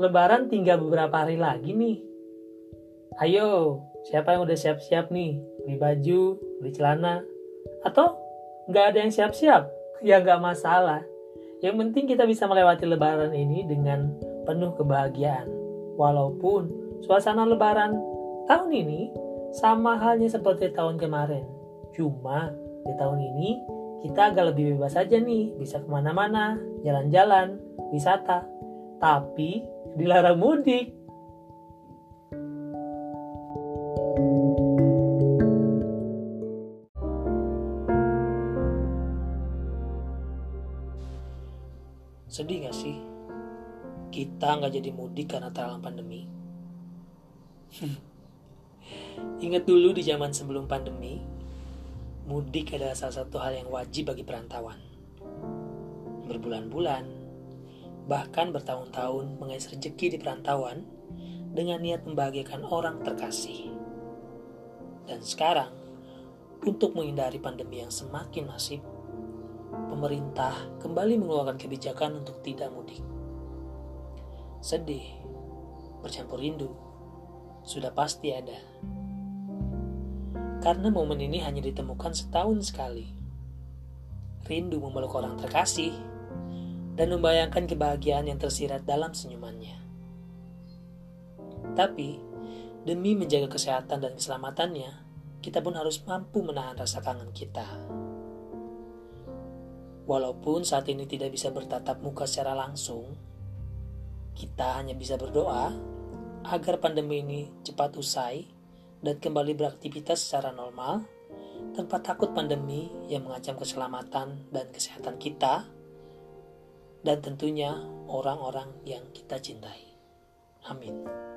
Lebaran tinggal beberapa hari lagi nih. Ayo, siapa yang udah siap-siap nih? Beli baju, beli celana, atau nggak ada yang siap-siap? Ya nggak masalah. Yang penting kita bisa melewati lebaran ini dengan penuh kebahagiaan. Walaupun suasana lebaran tahun ini sama halnya seperti tahun kemarin. Cuma di tahun ini kita agak lebih bebas aja nih, bisa ke mana-mana, jalan-jalan, wisata. Tapi dilarang mudik. Sedih gak sih? Kita nggak jadi mudik karena terhalang pandemi. Ingat dulu di zaman sebelum pandemi, mudik adalah salah satu hal yang wajib bagi perantauan. Berbulan-bulan, bahkan bertahun-tahun mengais rezeki di perantauan dengan niat membahagiakan orang terkasih. Dan sekarang, untuk menghindari pandemi yang semakin masif, pemerintah kembali mengeluarkan kebijakan untuk tidak mudik. Sedih, bercampur rindu, sudah pasti ada. Karena momen ini hanya ditemukan setahun sekali. Rindu memeluk orang terkasih dan membayangkan kebahagiaan yang tersirat dalam senyumannya. Tapi, demi menjaga kesehatan dan keselamatannya, kita pun harus mampu menahan rasa kangen kita. Walaupun saat ini tidak bisa bertatap muka secara langsung, kita hanya bisa berdoa agar pandemi ini cepat usai dan kembali beraktivitas secara normal tanpa takut pandemi yang mengancam keselamatan dan kesehatan kita dan tentunya orang-orang yang kita cintai. Amin.